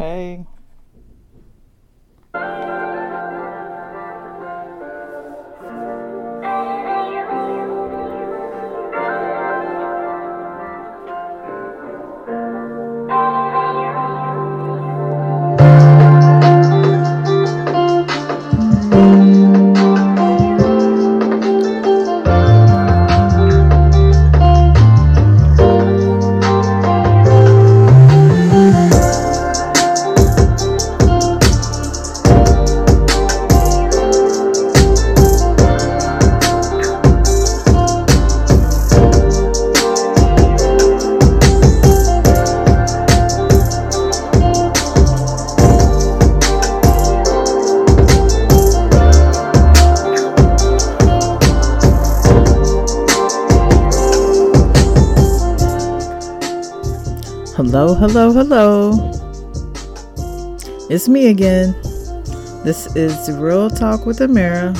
Okay. Hello, hello, hello. It's me again. This is Real Talk with Amira.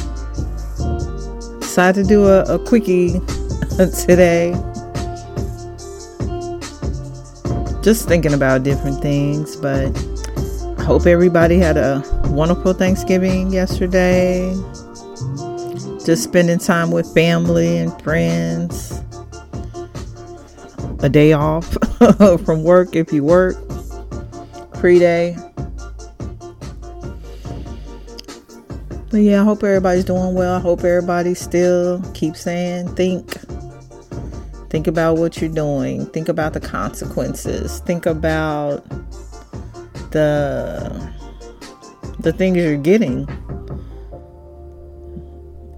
Decided to do a, a quickie today. Just thinking about different things, but I hope everybody had a wonderful Thanksgiving yesterday. Just spending time with family and friends a day off from work if you work, free day. But yeah, I hope everybody's doing well. I hope everybody still keeps saying think. Think about what you're doing. Think about the consequences. Think about the the things you're getting.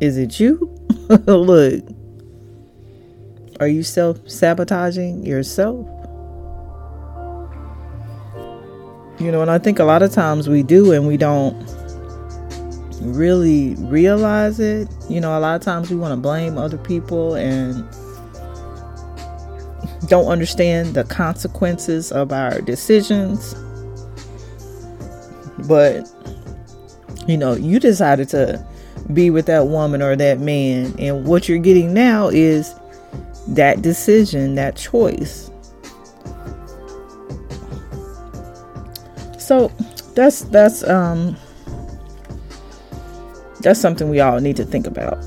Is it you? Look, are you self sabotaging yourself? You know, and I think a lot of times we do and we don't really realize it. You know, a lot of times we want to blame other people and don't understand the consequences of our decisions. But, you know, you decided to be with that woman or that man, and what you're getting now is that decision, that choice. So that's that's um that's something we all need to think about.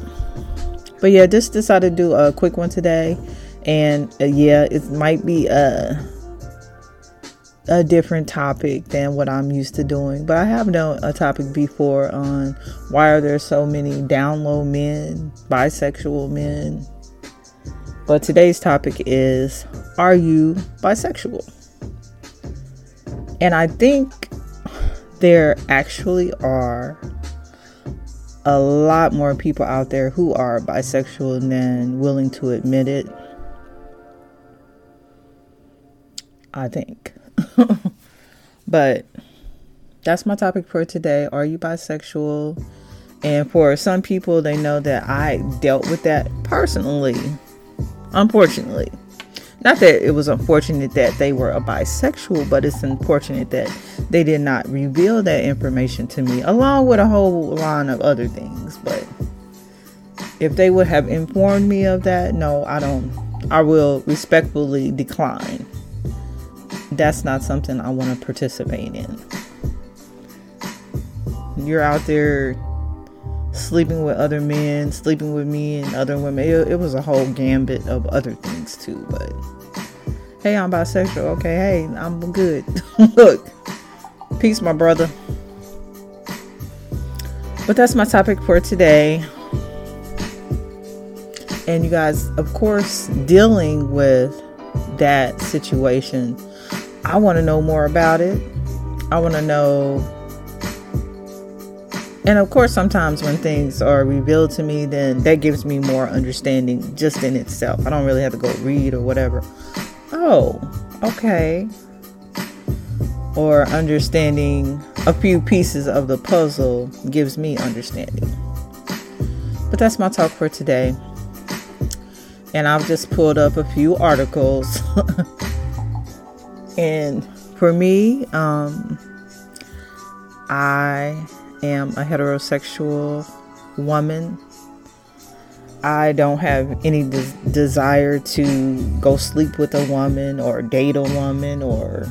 But yeah, just decided to do a quick one today, and uh, yeah, it might be a a different topic than what I'm used to doing. But I have done a topic before on why are there so many down low men, bisexual men, but today's topic is Are you bisexual? And I think there actually are a lot more people out there who are bisexual than willing to admit it. I think. but that's my topic for today. Are you bisexual? And for some people, they know that I dealt with that personally unfortunately. Not that it was unfortunate that they were a bisexual, but it's unfortunate that they did not reveal that information to me, along with a whole line of other things. But if they would have informed me of that, no, I don't. I will respectfully decline. That's not something I want to participate in. You're out there sleeping with other men, sleeping with me and other women. It, it, was a whole gambit of other things too. But hey, I'm bisexual. Okay, hey, I'm good. Look, peace, my brother. But that's my topic for today. And you guys, of course, dealing with that situation, I want to know more about it. I want to know and of course, sometimes when things are revealed to me, then that gives me more understanding just in itself. I don't really have to go read or whatever. Oh, okay. Or understanding a few pieces of the puzzle gives me understanding. But that's my talk for today. And I've just pulled up a few articles. and for me, um, I am a heterosexual woman. I don't have any des- desire to go sleep with a woman or date a woman or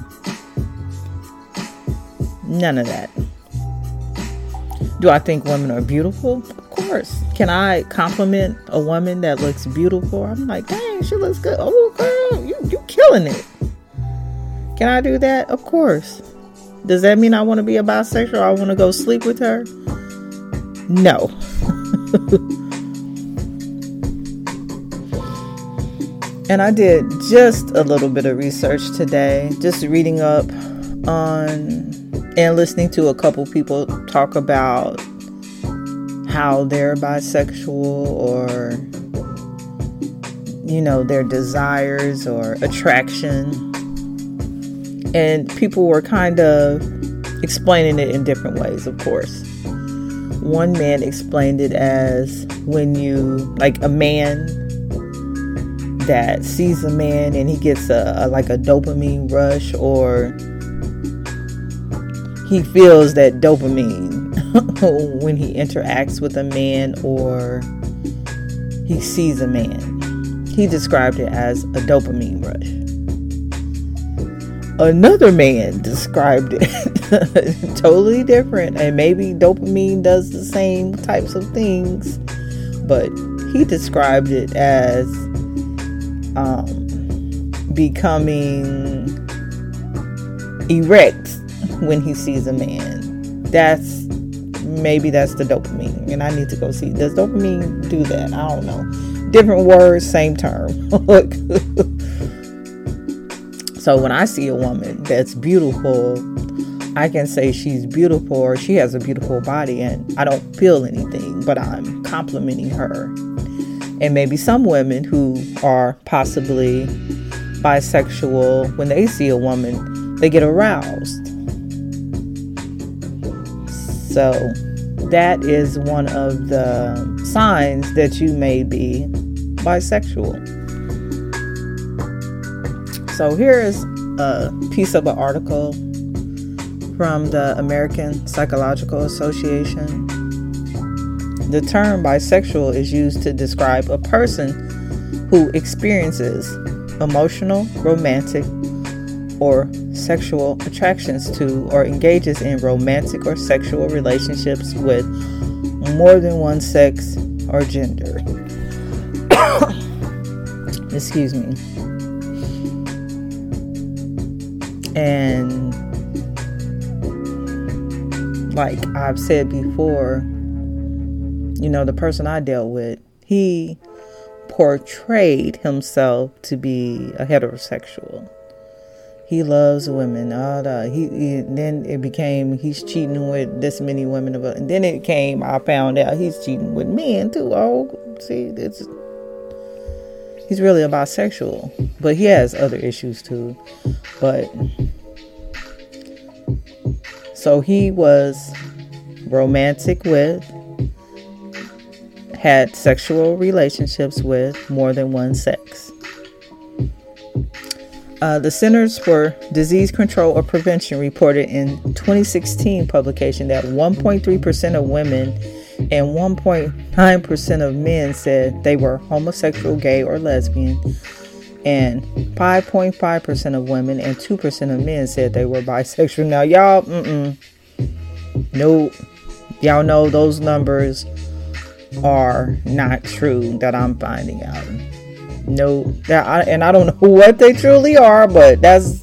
None of that. Do I think women are beautiful? Of course. Can I compliment a woman that looks beautiful? I'm like, dang, she looks good. Oh, girl, you you killing it. Can I do that? Of course. Does that mean I want to be a bisexual? I want to go sleep with her? No. and I did just a little bit of research today, just reading up on and listening to a couple people talk about how they're bisexual or you know their desires or attraction. And people were kind of explaining it in different ways of course. One man explained it as when you like a man that sees a man and he gets a, a like a dopamine rush or he feels that dopamine when he interacts with a man or he sees a man. He described it as a dopamine rush. Another man described it totally different, and maybe dopamine does the same types of things, but he described it as um, becoming erect when he sees a man. That's maybe that's the dopamine, and I need to go see. Does dopamine do that? I don't know. Different words, same term. so when I see a woman that's beautiful, I can say she's beautiful or she has a beautiful body, and I don't feel anything, but I'm complimenting her. And maybe some women who are possibly bisexual, when they see a woman, they get aroused so that is one of the signs that you may be bisexual. So here is a piece of an article from the American Psychological Association. The term bisexual is used to describe a person who experiences emotional, romantic, or sexual attractions to or engages in romantic or sexual relationships with more than one sex or gender. Excuse me. And like I've said before, you know, the person I dealt with, he portrayed himself to be a heterosexual he loves women. All he, he, then it became he's cheating with this many women. And then it came I found out he's cheating with men too. Oh, see, it's he's really a bisexual, but he has other issues too. But so he was romantic with, had sexual relationships with more than one sex. Uh, the Centers for Disease Control or Prevention reported in 2016 publication that 1.3% of women and 1.9% of men said they were homosexual, gay, or lesbian, and 5.5% of women and 2% of men said they were bisexual. Now, y'all, mm-mm, no, y'all know those numbers are not true that I'm finding out no that I, and I don't know what they truly are, but that's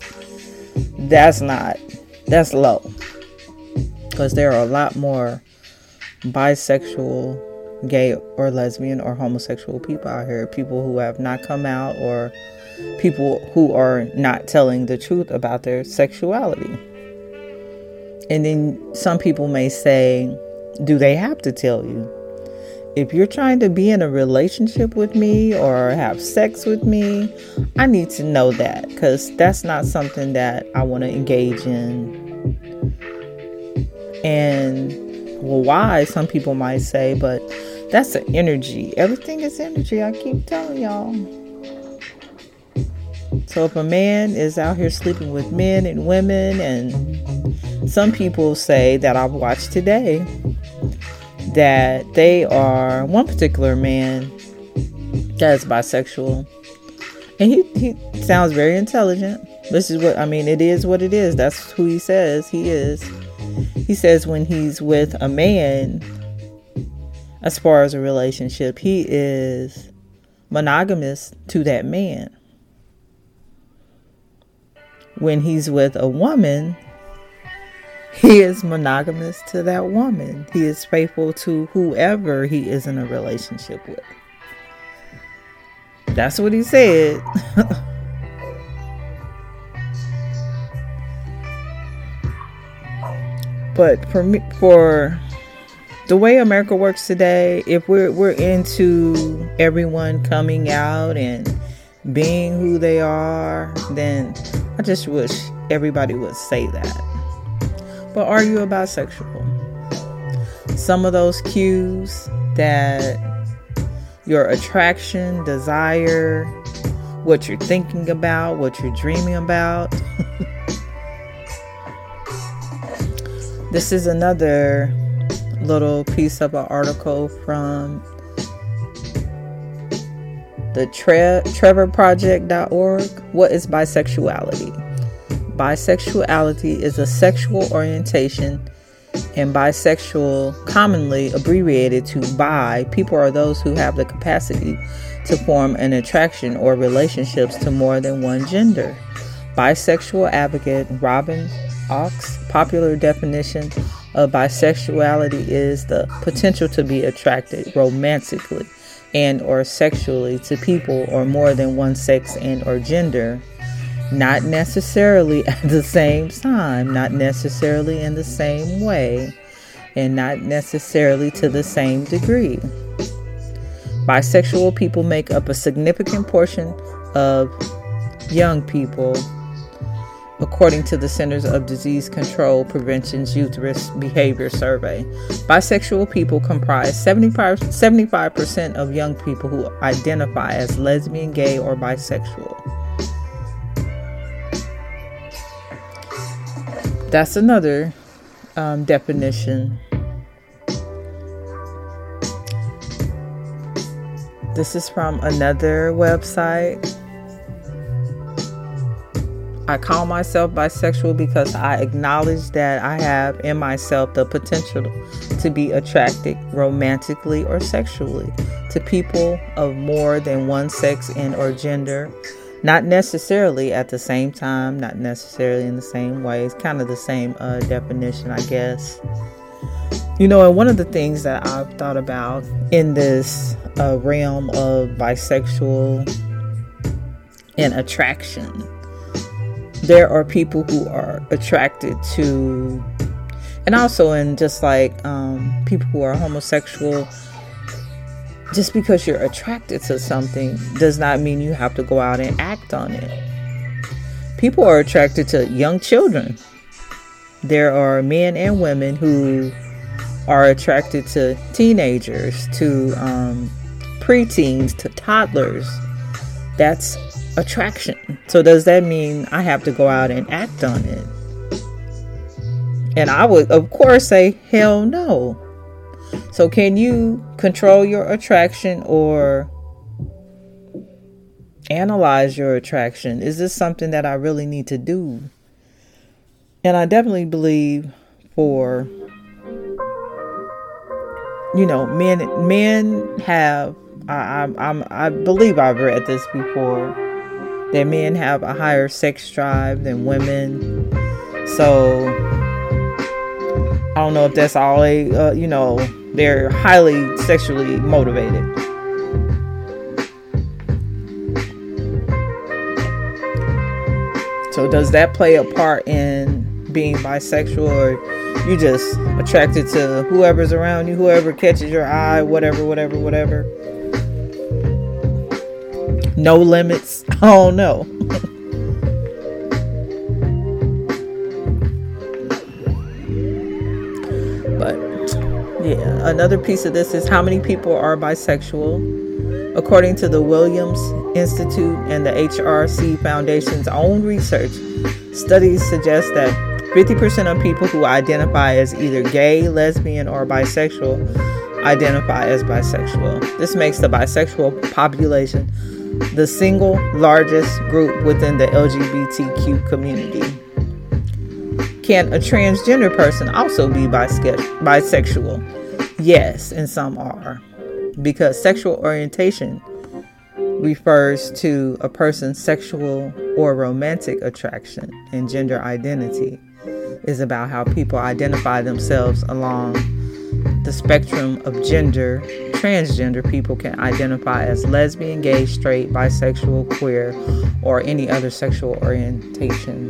that's not that's low because there are a lot more bisexual, gay or lesbian or homosexual people out here. People who have not come out or people who are not telling the truth about their sexuality. And then some people may say, do they have to tell you? If you're trying to be in a relationship with me or have sex with me, I need to know that because that's not something that I want to engage in. And well, why? Some people might say, but that's the energy. Everything is energy. I keep telling y'all. So if a man is out here sleeping with men and women, and some people say that I've watched today that they are one particular man that is bisexual. And he, he sounds very intelligent. This is what i mean it is what it is. That's who he says he is. He says when he's with a man, as far as a relationship, he is monogamous to that man. When he's with a woman, he is monogamous to that woman. He is faithful to whoever he is in a relationship with. That's what he said. but for me for the way America works today, if we're we're into everyone coming out and being who they are, then I just wish everybody would say that. But are you a bisexual? Some of those cues that your attraction, desire, what you're thinking about, what you're dreaming about. This is another little piece of an article from the Tre- trevorproject.org. What is bisexuality? Bisexuality is a sexual orientation, and bisexual, commonly abbreviated to bi, people are those who have the capacity to form an attraction or relationships to more than one gender. Bisexual advocate Robyn Ochs popular definition of bisexuality is the potential to be attracted romantically and or sexually to people or more than one sex and or gender not necessarily at the same time not necessarily in the same way and not necessarily to the same degree bisexual people make up a significant portion of young people according to the Centers of Disease Control Prevention's Youth Risk Behavior Survey. Bisexual people comprise 75, 75% of young people who identify as lesbian, gay, or bisexual. That's another um, definition. This is from another website I call myself bisexual because I acknowledge that I have in myself the potential to be attracted romantically or sexually to people of more than one sex and or gender not necessarily at the same time not necessarily in the same way. It's kind of the same uh, definition i guess. You know and one of the things that i've thought about in this uh, realm of bisexual and attraction there are people who are attracted to and also in just like um, people who are homosexual just because you're attracted to something does not mean you have to go out and act on it people are attracted to young children there are men and women who are attracted to teenagers to um, preteens to toddlers that's attraction. So does that mean I have to go out and act on it? And I would, of course, say, hell no. So, can you control your attraction or analyze your attraction? Is this something that I really need to do? And I definitely believe for, you know, men, men have, I, I'm, I believe I've read this before that men have a higher sex drive than women. So I don't know if that's all uh, you know, they're highly sexually motivated. So does that play a part in being bisexual or you just attracted to whoever's around you, whoever catches your eye, whatever, whatever, whatever? no limits. I don't know. Another piece of this is how many people are bisexual. According to the Williams Institute and the HRC Foundation's own research, studies suggest that 50% of people who identify as either gay, lesbian, or bisexual identify as bisexual. This makes the bisexual population the single largest group within the LGBTQ community. can a transgender person also be bisexual? Yes, and some are. Because sexual orientation refers to a person's sexual or romantic attraction, and gender identity is about how people identify themselves along the spectrum of gender. Transgender people can identify as lesbian, gay, straight, bisexual, queer, or any other sexual orientation.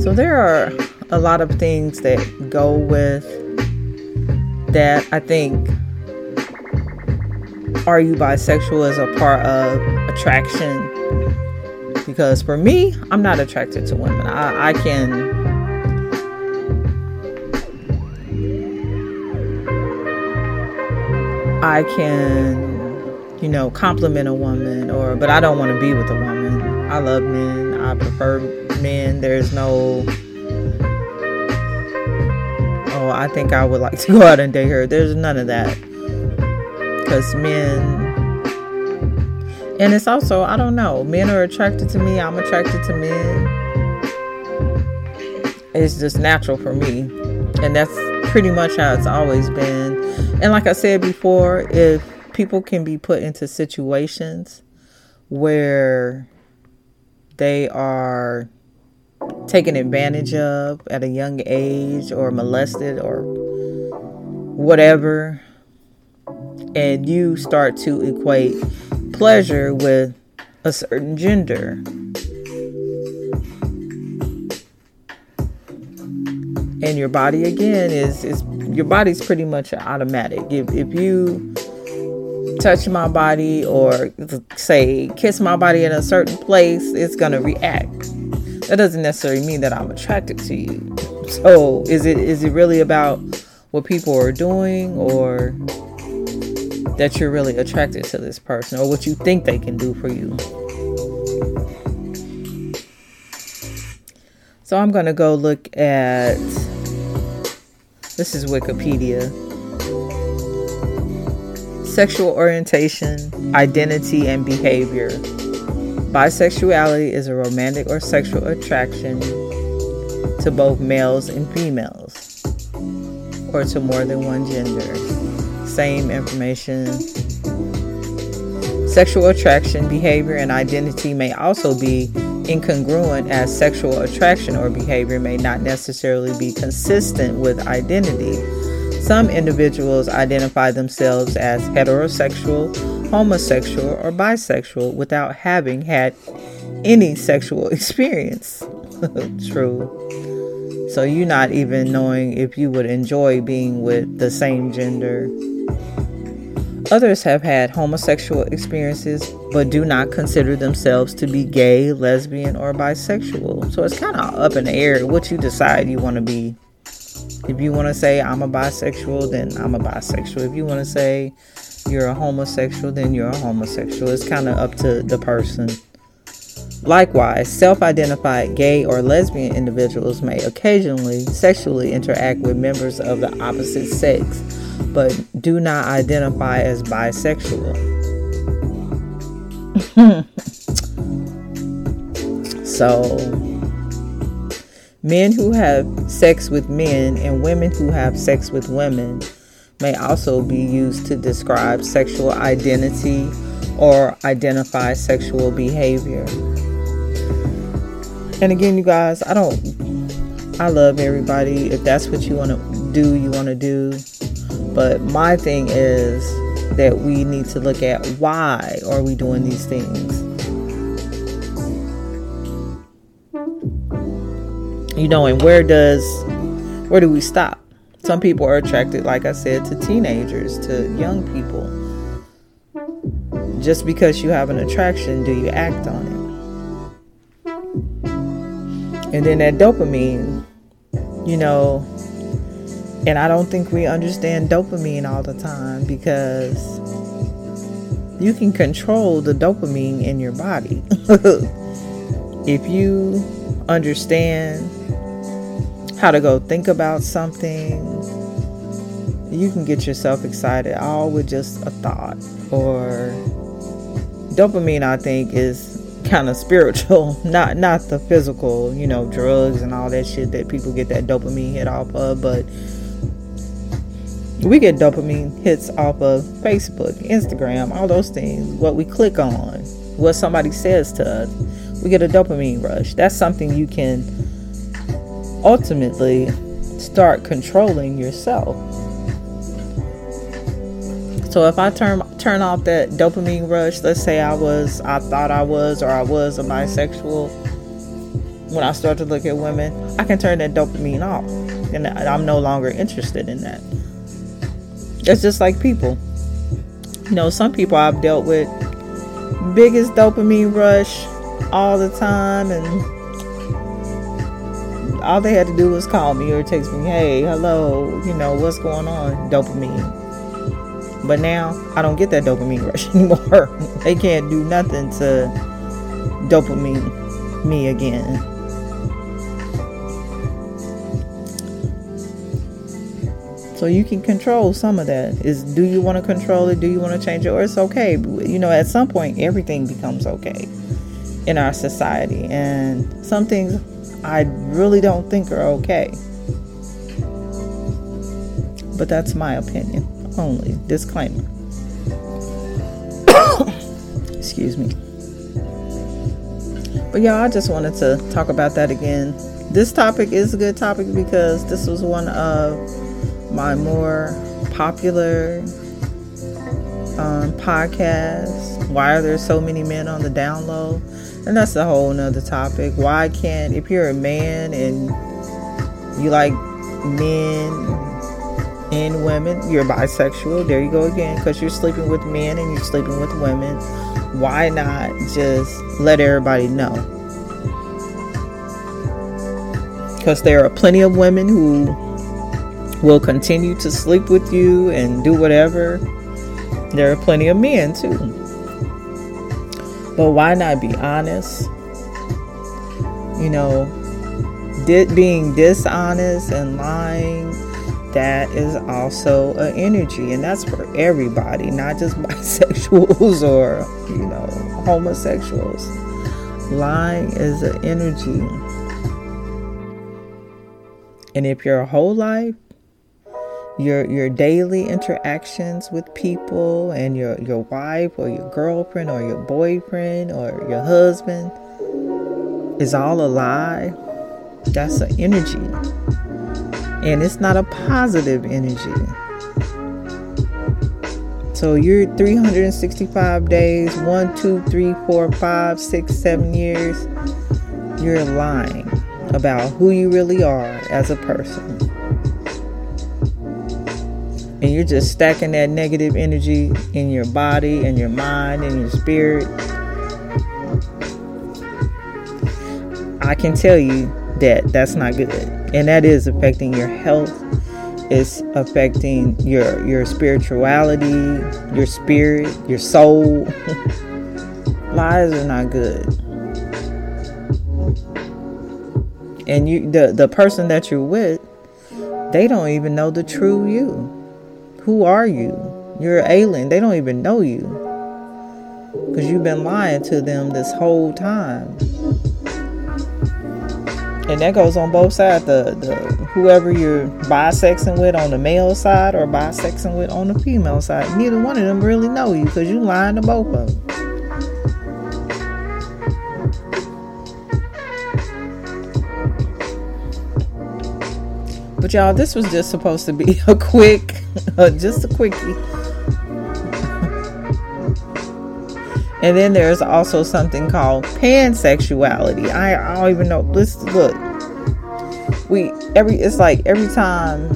So there are a lot of things that go with that. I think are you bisexual as a part of attraction? Because for me, I'm not attracted to women. I, I can I can, you know, compliment a woman or but I don't want to be with a woman. I love men. I prefer men. There's no I think I would like to go out and date her. There's none of that. Cuz men and it's also, I don't know, men are attracted to me. I'm attracted to men. It's just natural for me. And that's pretty much how it's always been. And like I said before, if people can be put into situations where they are taken advantage of at a young age or molested or whatever, and you start to equate pleasure with a certain gender and your body again is is your body's pretty much automatic. If if you touch my body or say kiss my body in a certain place, it's gonna react. That doesn't necessarily mean that I'm attracted to you. So is it is it really about what people are doing or that you're really attracted to this person or what you think they can do for you? So I'm going to go look at this is Wikipedia. Sexual orientation, identity, and behavior. Bisexuality is a romantic or sexual attraction to both males and females, or to more than one gender. Same information. Sexual attraction, behavior, and identity may also be incongruent as sexual attraction or behavior may not necessarily be consistent with identity. Some individuals identify themselves as heterosexual, homosexual, or bisexual without having had any sexual experience. True. So you're not even knowing if you would enjoy being with the same gender. Others have had homosexual experiences but do not consider themselves to be gay, lesbian, or bisexual. So it's kind of up in the air what you decide you want to be. If you want to say I'm a bisexual, then I'm a bisexual. If you want to say you're a homosexual, then you're a homosexual. It's kind of up to the person. Likewise, self identified gay or lesbian individuals may occasionally sexually interact with members of the opposite sex but do not identify as bisexual. so, men who have sex with men and women who have sex with women may also be used to describe sexual identity or identify sexual behavior. And again, you guys, I don't, I love everybody. If that's what you want to do, you want to do. But my thing is that we need to look at why are we doing these things? You know, and where does where do we stop? Some people are attracted, like I said, to teenagers, to young people. Just because you have an attraction, do you act on it? And then that dopamine, you know, and I don't think we understand dopamine all the time because you can control the dopamine in your body. if you understand how to go think about something, you can get yourself excited all with just a thought. Or dopamine, I think, is kind of spiritual, not not the physical, you know, drugs and all that shit that people get that dopamine hit off of, but we get dopamine hits off of Facebook, Instagram, all those things, what we click on, what somebody says to us. We get a dopamine rush. That's something you can ultimately start controlling yourself. So if I turn turn off that dopamine rush, let's say I was I thought I was or I was a bisexual when I start to look at women, I can turn that dopamine off. And I'm no longer interested in that. It's just like people. You know, some people I've dealt with biggest dopamine rush all the time and all they had to do was call me or text me, hey, hello, you know, what's going on? Dopamine. But now I don't get that dopamine rush anymore. they can't do nothing to dopamine me again. So you can control some of that. Is do you want to control it? Do you want to change it? Or it's okay. You know, at some point everything becomes okay in our society. And some things I really don't think are okay. But that's my opinion only. Disclaimer. Excuse me. But yeah, I just wanted to talk about that again. This topic is a good topic because this was one of my more popular um, podcasts. Why are there so many men on the down low? And that's a whole nother topic. Why can't, if you're a man and you like men and women. You're bisexual. There you go again, because you're sleeping with men and you're sleeping with women. Why not just let everybody know? Because there are plenty of women who will continue to sleep with you and do whatever. There are plenty of men too. But why not be honest? You know, being dishonest and lying that is also an energy and that's for everybody not just bisexuals or you know homosexuals lying is an energy and if your whole life your your daily interactions with people and your your wife or your girlfriend or your boyfriend or your husband is all a lie that's an energy and it's not a positive energy. So you're 365 days, one, two, three, four, five, six, seven years, you're lying about who you really are as a person. And you're just stacking that negative energy in your body and your mind and your spirit. I can tell you that that's not good. And that is affecting your health. It's affecting your your spirituality your spirit your soul. Lies are not good. And you the the person that you're with they don't even know the true you who are you you're an alien they don't even know you because you've been lying to them this whole time and that goes on both sides. The the whoever you're bisexing with on the male side or bisexing with on the female side, neither one of them really know you because you lying to both of them. But y'all, this was just supposed to be a quick, uh, just a quickie. And then there's also something called pansexuality. I, I don't even know. Let's look. We every it's like every time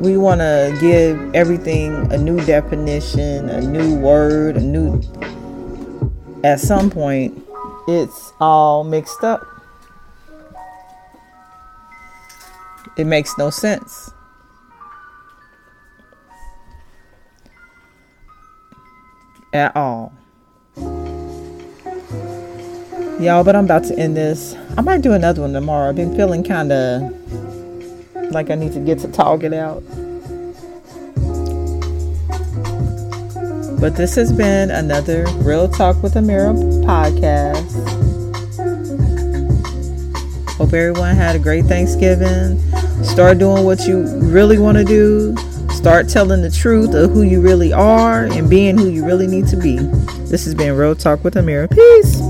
we want to give everything a new definition, a new word, a new. At some point, it's all mixed up. It makes no sense. at all. Y'all, but I'm about to end this. I might do another one tomorrow. I've been feeling kind of like I need to get to talk it out. But this has been another Real Talk with Amira podcast. Hope everyone had a great Thanksgiving. Start doing what you really want to do. Start telling the truth of who you really are and being who you really need to be. This has been Real Talk with Amira. Peace.